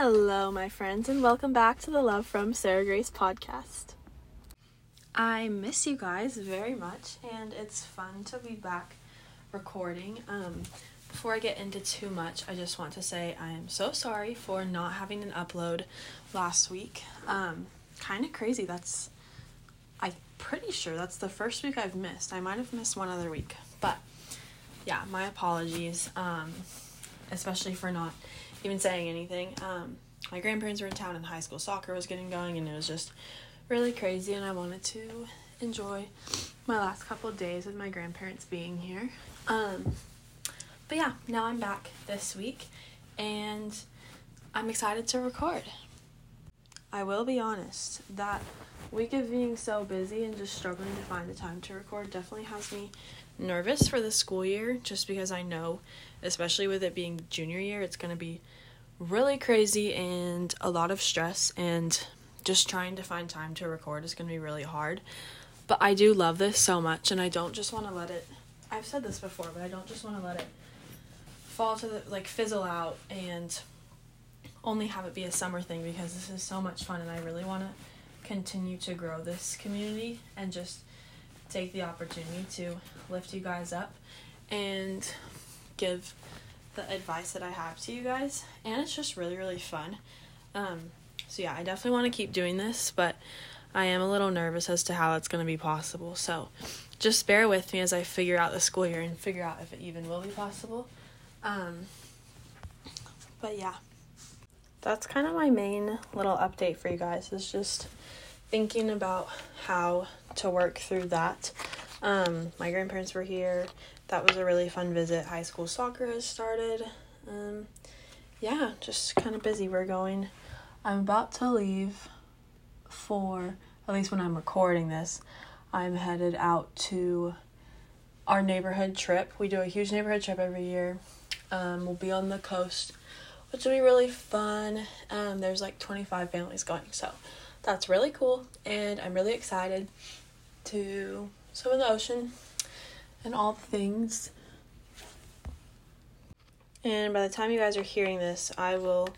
Hello, my friends, and welcome back to the Love from Sarah Grace podcast. I miss you guys very much, and it's fun to be back recording. Um, before I get into too much, I just want to say I am so sorry for not having an upload last week. Um, kind of crazy. That's, I'm pretty sure that's the first week I've missed. I might have missed one other week, but yeah, my apologies. Um, especially for not even saying anything. Um, my grandparents were in town and high school soccer was getting going, and it was just really crazy. And I wanted to enjoy my last couple days with my grandparents being here. Um, but yeah, now I'm back this week, and I'm excited to record. I will be honest, that week of being so busy and just struggling to find the time to record definitely has me nervous for the school year just because I know, especially with it being junior year, it's going to be really crazy and a lot of stress and just trying to find time to record is going to be really hard. But I do love this so much and I don't just want to let it I've said this before, but I don't just want to let it fall to the like fizzle out and only have it be a summer thing because this is so much fun and I really want to continue to grow this community and just take the opportunity to lift you guys up and give the advice that I have to you guys. And it's just really, really fun. Um, so, yeah, I definitely want to keep doing this, but I am a little nervous as to how it's going to be possible. So, just bear with me as I figure out the school year and figure out if it even will be possible. Um, but, yeah that's kind of my main little update for you guys is just thinking about how to work through that. Um, my grandparents were here. That was a really fun visit. High school soccer has started. Um, yeah, just kind of busy. We're going. I'm about to leave for, at least when I'm recording this, I'm headed out to our neighborhood trip. We do a huge neighborhood trip every year. Um, we'll be on the coast which will be really fun. Um, there's like 25 families going, so that's really cool, and I'm really excited to swim in the ocean and all things. And by the time you guys are hearing this, I will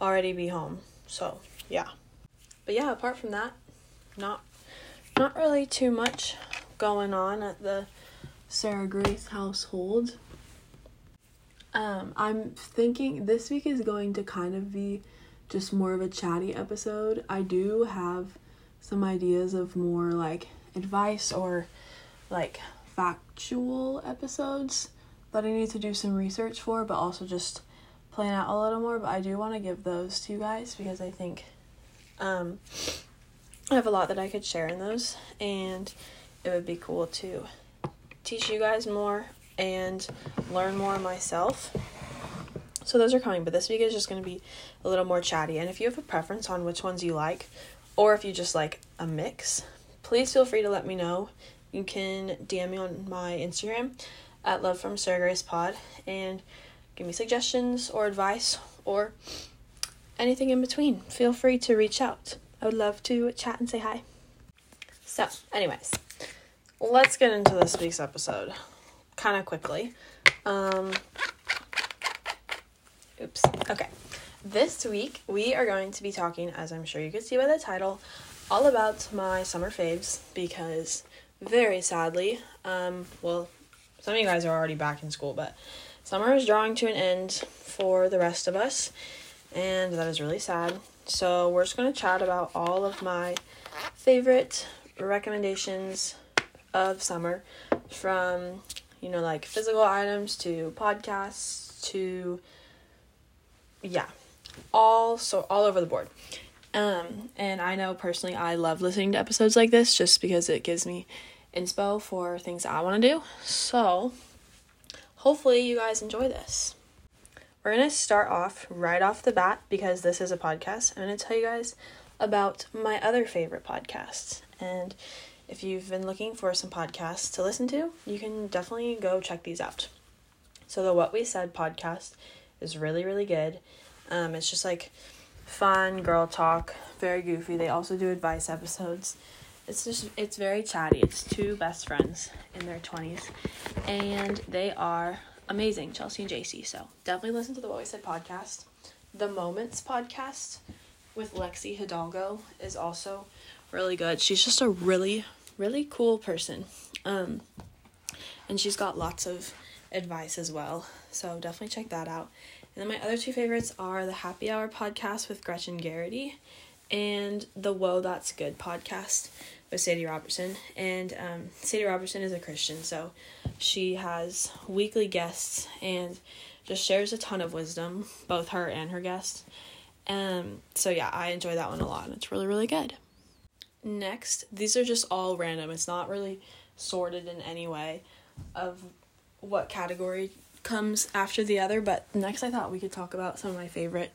already be home. So yeah, but yeah, apart from that, not not really too much going on at the Sarah Grace household. Um, I'm thinking this week is going to kind of be just more of a chatty episode. I do have some ideas of more like advice or like factual episodes that I need to do some research for, but also just plan out a little more. But I do want to give those to you guys because I think um, I have a lot that I could share in those, and it would be cool to teach you guys more and learn more myself. So those are coming, but this week is just going to be a little more chatty. And if you have a preference on which ones you like, or if you just like a mix, please feel free to let me know. You can DM me on my Instagram at Love from Sarah Grace Pod and give me suggestions or advice or anything in between. Feel free to reach out. I would love to chat and say hi. So, anyways, let's get into this week's episode kind of quickly. Um, oops. Okay. This week, we are going to be talking, as I'm sure you can see by the title, all about my summer faves because, very sadly, um, well, some of you guys are already back in school, but summer is drawing to an end for the rest of us, and that is really sad. So, we're just going to chat about all of my favorite recommendations of summer from you know, like physical items to podcasts to yeah, all so all over the board. Um, and I know personally I love listening to episodes like this just because it gives me inspo for things I want to do. So, hopefully you guys enjoy this. We're going to start off right off the bat because this is a podcast. I'm going to tell you guys about my other favorite podcasts. And if you've been looking for some podcasts to listen to, you can definitely go check these out. So, the What We Said podcast is really, really good. Um, it's just like fun girl talk, very goofy. They also do advice episodes. It's just, it's very chatty. It's two best friends in their 20s, and they are amazing, Chelsea and JC. So, definitely listen to the What We Said podcast. the Moments podcast with Lexi Hidalgo is also really good. She's just a really, really cool person. Um, and she's got lots of advice as well. So definitely check that out. And then my other two favorites are the Happy Hour podcast with Gretchen Garrity and the Whoa That's Good podcast with Sadie Robertson. And um, Sadie Robertson is a Christian, so she has weekly guests and just shares a ton of wisdom, both her and her guests. Um, so yeah, I enjoy that one a lot, and it's really really good. Next, these are just all random. It's not really sorted in any way of what category comes after the other, but next I thought we could talk about some of my favorite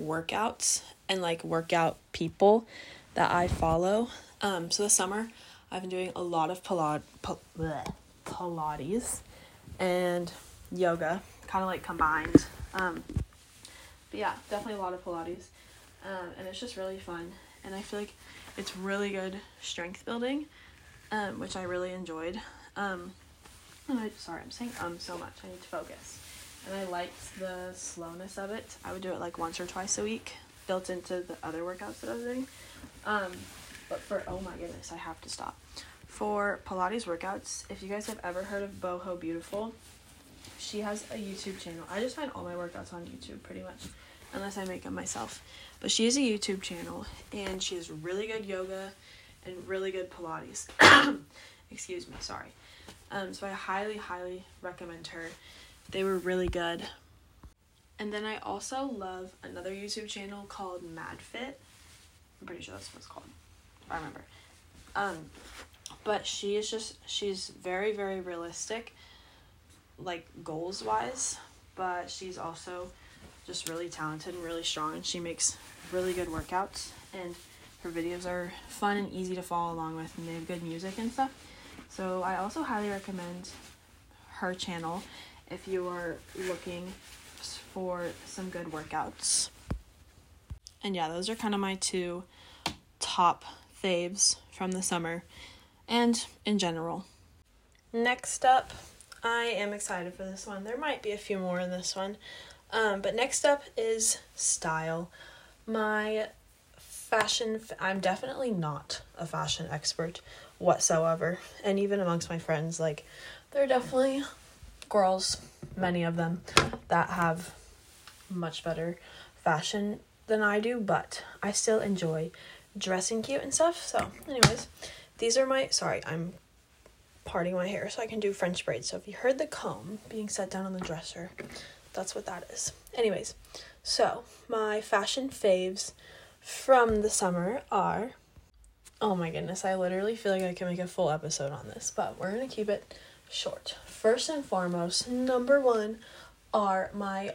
workouts and like workout people that I follow. Um, so this summer I've been doing a lot of Pilates, Pilates and yoga, kind of like combined. Um, but yeah, definitely a lot of Pilates, um, and it's just really fun. And I feel like it's really good strength building, um, which I really enjoyed. Um, I sorry, I'm saying um so much. I need to focus. And I liked the slowness of it. I would do it like once or twice a week, built into the other workouts that I was doing. Um, but for oh my goodness, I have to stop. For Pilates workouts, if you guys have ever heard of Boho Beautiful, she has a YouTube channel. I just find all my workouts on YouTube pretty much, unless I make them myself. But she has a YouTube channel, and she has really good yoga and really good Pilates. Excuse me, sorry. Um, so I highly, highly recommend her. They were really good. And then I also love another YouTube channel called MadFit. I'm pretty sure that's what it's called. I remember. Um, but she is just she's very very realistic, like goals wise. But she's also just really talented and really strong, she makes really good workouts. And her videos are fun and easy to follow along with, and they have good music and stuff. So I also highly recommend her channel if you are looking for some good workouts. And yeah, those are kind of my two top faves from the summer and in general. Next up, I am excited for this one. There might be a few more in this one. Um, but next up is style. My fashion, I'm definitely not a fashion expert whatsoever. And even amongst my friends, like, there are definitely girls, many of them, that have much better fashion than I do, but I still enjoy dressing cute and stuff. So, anyways, these are my. Sorry, I'm parting my hair so I can do French braids. So, if you heard the comb being set down on the dresser, that's what that is. Anyways, so my fashion faves from the summer are Oh my goodness, I literally feel like I can make a full episode on this, but we're gonna keep it short. First and foremost, number one are my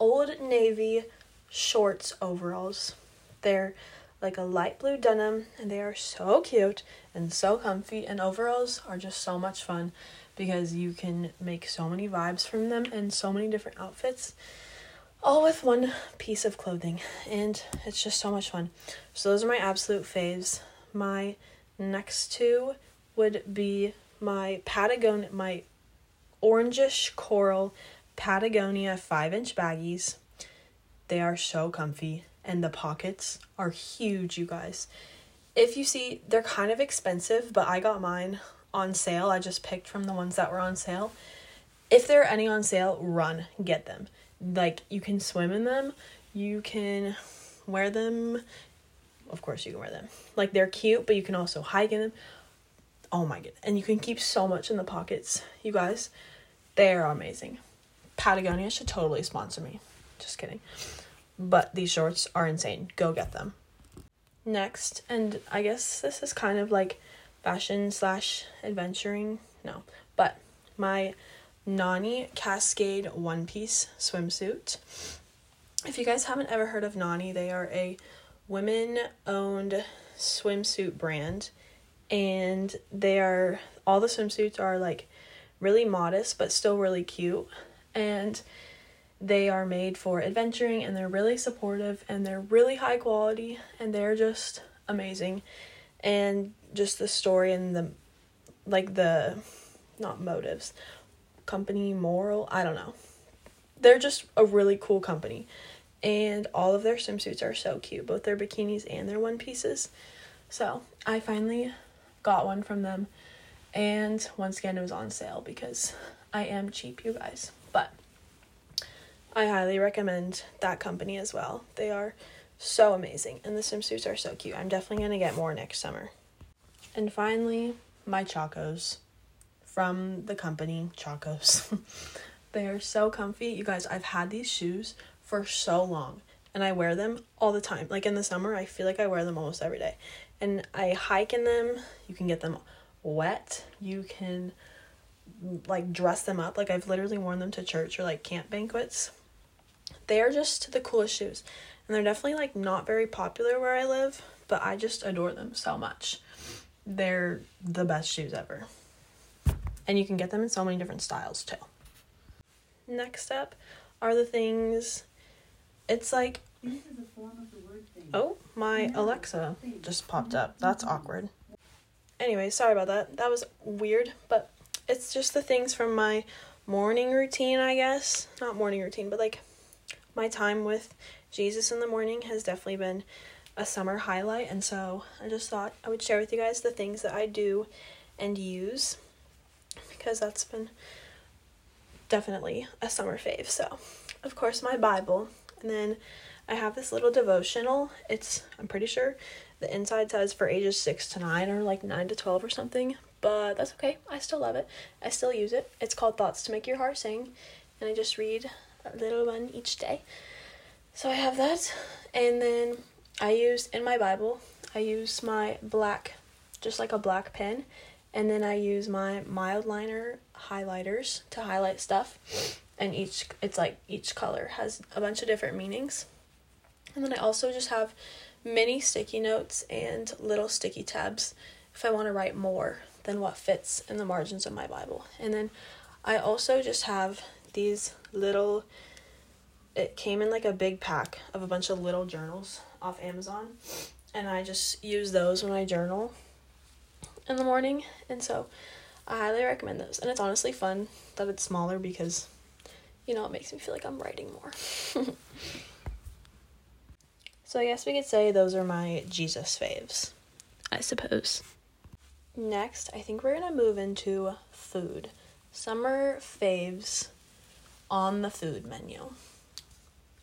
old navy shorts overalls. They're like a light blue denim and they are so cute and so comfy and overalls are just so much fun because you can make so many vibes from them and so many different outfits all with one piece of clothing and it's just so much fun. So those are my absolute faves my next two would be my Patagonia, my orangish coral Patagonia 5 inch baggies. They are so comfy, and the pockets are huge, you guys. If you see, they're kind of expensive, but I got mine on sale. I just picked from the ones that were on sale. If there are any on sale, run, get them. Like, you can swim in them, you can wear them of course you can wear them. Like they're cute, but you can also hike in them. Oh my god. And you can keep so much in the pockets. You guys, they are amazing. Patagonia should totally sponsor me. Just kidding. But these shorts are insane. Go get them. Next, and I guess this is kind of like fashion slash adventuring. No, but my Nani Cascade one piece swimsuit. If you guys haven't ever heard of Nani, they are a women owned swimsuit brand and they are all the swimsuits are like really modest but still really cute. And they are made for adventuring and they're really supportive and they're really high quality and they're just amazing. And just the story and the like the not motives company moral i don't know. They're just a really cool company. And all of their swimsuits are so cute, both their bikinis and their one pieces. So I finally got one from them, and once again, it was on sale because I am cheap, you guys. But I highly recommend that company as well. They are so amazing, and the swimsuits are so cute. I'm definitely gonna get more next summer. And finally, my Chacos from the company Chacos. they are so comfy. You guys, I've had these shoes for so long and I wear them all the time. Like in the summer, I feel like I wear them almost every day. And I hike in them. You can get them wet. You can like dress them up. Like I've literally worn them to church or like camp banquets. They are just the coolest shoes. And they're definitely like not very popular where I live, but I just adore them so much. They're the best shoes ever. And you can get them in so many different styles too. Next up are the things it's like Oh, my Alexa just popped up. That's awkward. Anyway, sorry about that. That was weird, but it's just the things from my morning routine, I guess. Not morning routine, but like my time with Jesus in the morning has definitely been a summer highlight, and so I just thought I would share with you guys the things that I do and use because that's been definitely a summer fave. So, of course, my Bible, and then I have this little devotional. It's, I'm pretty sure, the inside says for ages 6 to 9 or like 9 to 12 or something, but that's okay. I still love it. I still use it. It's called Thoughts to Make Your Heart Sing, and I just read a little one each day. So I have that, and then I use in my Bible, I use my black, just like a black pen, and then I use my Mildliner highlighters to highlight stuff and each it's like each color has a bunch of different meanings and then I also just have mini sticky notes and little sticky tabs if I want to write more than what fits in the margins of my Bible. And then I also just have these little it came in like a big pack of a bunch of little journals off Amazon and I just use those when I journal in the morning and so I highly recommend those. And it's honestly fun that it's smaller because you know, it makes me feel like I'm writing more. So I guess we could say those are my Jesus faves, I suppose. Next, I think we're gonna move into food. Summer faves on the food menu.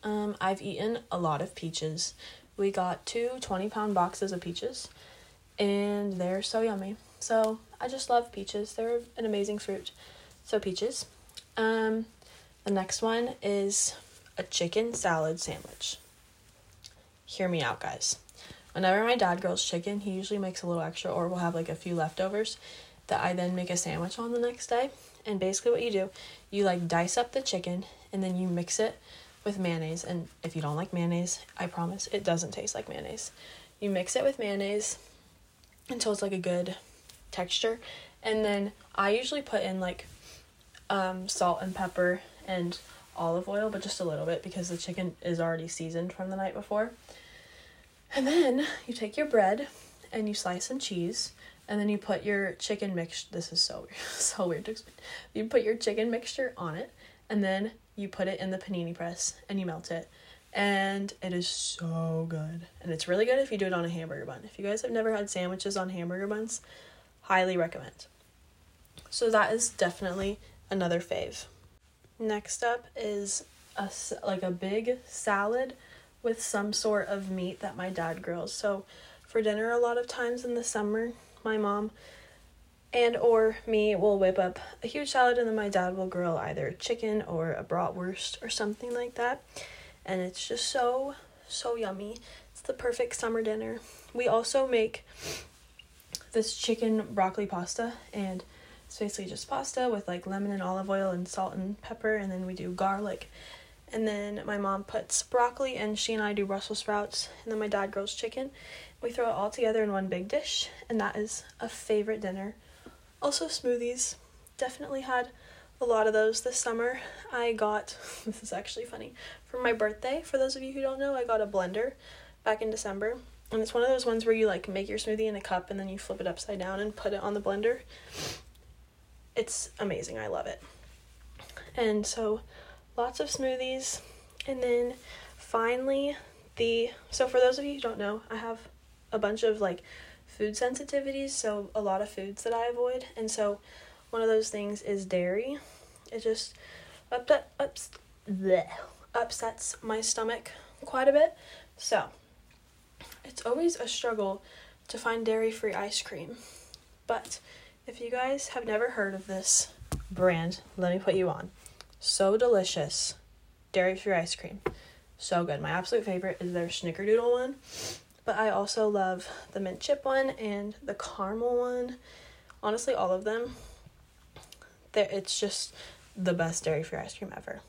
Um, I've eaten a lot of peaches. We got two 20 pound boxes of peaches, and they're so yummy. So I just love peaches. They're an amazing fruit. So peaches. Um, the next one is a chicken salad sandwich hear me out, guys. Whenever my dad grills chicken, he usually makes a little extra, or we'll have like a few leftovers that I then make a sandwich on the next day. And basically, what you do, you like dice up the chicken and then you mix it with mayonnaise. And if you don't like mayonnaise, I promise it doesn't taste like mayonnaise. You mix it with mayonnaise until it's like a good texture. And then I usually put in like um, salt and pepper and olive oil, but just a little bit because the chicken is already seasoned from the night before. And then you take your bread and you slice some cheese, and then you put your chicken mix. This is so so weird to explain. You put your chicken mixture on it, and then you put it in the panini press and you melt it. And it is so good. And it's really good if you do it on a hamburger bun. If you guys have never had sandwiches on hamburger buns, highly recommend. So that is definitely another fave. Next up is a like a big salad with some sort of meat that my dad grills. So for dinner a lot of times in the summer, my mom and or me will whip up a huge salad and then my dad will grill either chicken or a bratwurst or something like that. And it's just so so yummy. It's the perfect summer dinner. We also make this chicken broccoli pasta and it's basically just pasta with like lemon and olive oil and salt and pepper, and then we do garlic. And then my mom puts broccoli, and she and I do Brussels sprouts, and then my dad grills chicken. We throw it all together in one big dish, and that is a favorite dinner. Also, smoothies. Definitely had a lot of those this summer. I got, this is actually funny, for my birthday, for those of you who don't know, I got a blender back in December. And it's one of those ones where you like make your smoothie in a cup and then you flip it upside down and put it on the blender it's amazing. I love it. And so lots of smoothies. And then finally, the so for those of you who don't know, I have a bunch of like food sensitivities, so a lot of foods that I avoid, and so one of those things is dairy. It just upset ups, bleh, upsets my stomach quite a bit. So it's always a struggle to find dairy free ice cream. But if you guys have never heard of this brand, let me put you on. So delicious. Dairy free ice cream. So good. My absolute favorite is their snickerdoodle one. But I also love the mint chip one and the caramel one. Honestly, all of them. They're, it's just the best dairy free ice cream ever.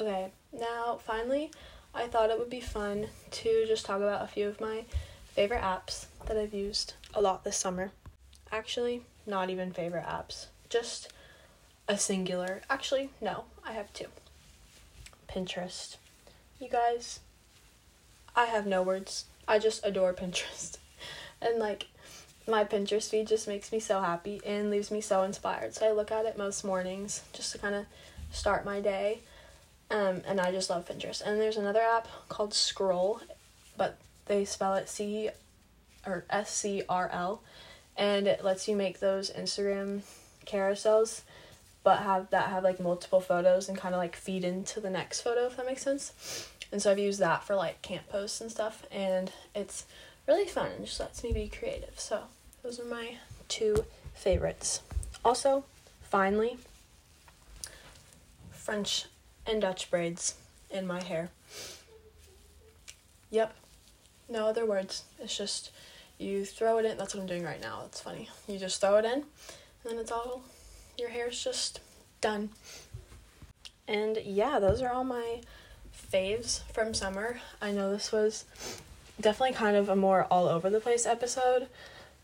Okay, now finally, I thought it would be fun to just talk about a few of my favorite apps that I've used a lot this summer. Actually, not even favorite apps, just a singular. Actually, no, I have two. Pinterest. You guys, I have no words. I just adore Pinterest. And like, my Pinterest feed just makes me so happy and leaves me so inspired. So I look at it most mornings just to kind of start my day. Um, and I just love Pinterest. And there's another app called Scroll, but they spell it C or S C R L, and it lets you make those Instagram carousels, but have that have like multiple photos and kind of like feed into the next photo if that makes sense. And so I've used that for like camp posts and stuff, and it's really fun and just lets me be creative. So those are my two favorites. Also, finally, French and Dutch braids in my hair. Yep. No other words. It's just you throw it in. That's what I'm doing right now. It's funny. You just throw it in, and then it's all, your hair's just done. And yeah, those are all my faves from summer. I know this was definitely kind of a more all over the place episode,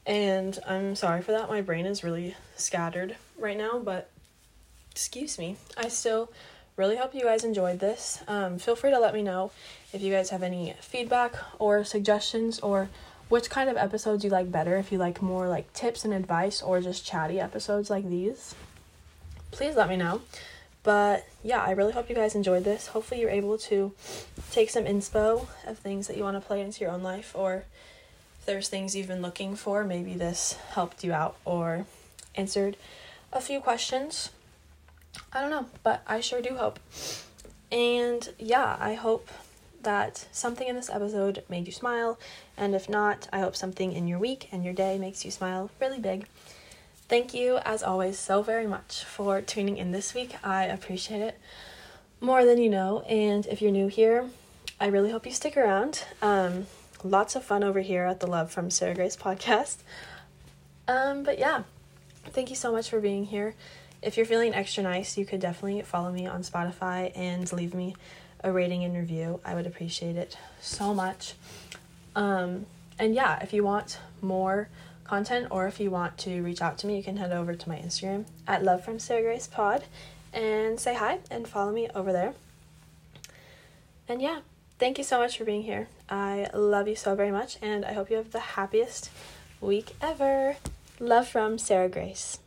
and I'm sorry for that. My brain is really scattered right now, but excuse me. I still really hope you guys enjoyed this. Um, feel free to let me know if you guys have any feedback or suggestions or which kind of episodes you like better. If you like more like tips and advice or just chatty episodes like these, please let me know. But yeah, I really hope you guys enjoyed this. Hopefully, you're able to take some inspo of things that you want to play into your own life, or if there's things you've been looking for, maybe this helped you out or answered a few questions I don't know, but I sure do hope. And yeah, I hope that something in this episode made you smile. And if not, I hope something in your week and your day makes you smile really big. Thank you, as always, so very much for tuning in this week. I appreciate it more than you know. And if you're new here, I really hope you stick around. Um, lots of fun over here at the Love from Sarah Grace podcast. Um, but yeah, thank you so much for being here if you're feeling extra nice, you could definitely follow me on Spotify and leave me a rating and review. I would appreciate it so much. Um, and yeah, if you want more content or if you want to reach out to me, you can head over to my Instagram at Love from Sarah Grace Pod and say hi and follow me over there. And yeah, thank you so much for being here. I love you so very much and I hope you have the happiest week ever. Love from Sarah Grace.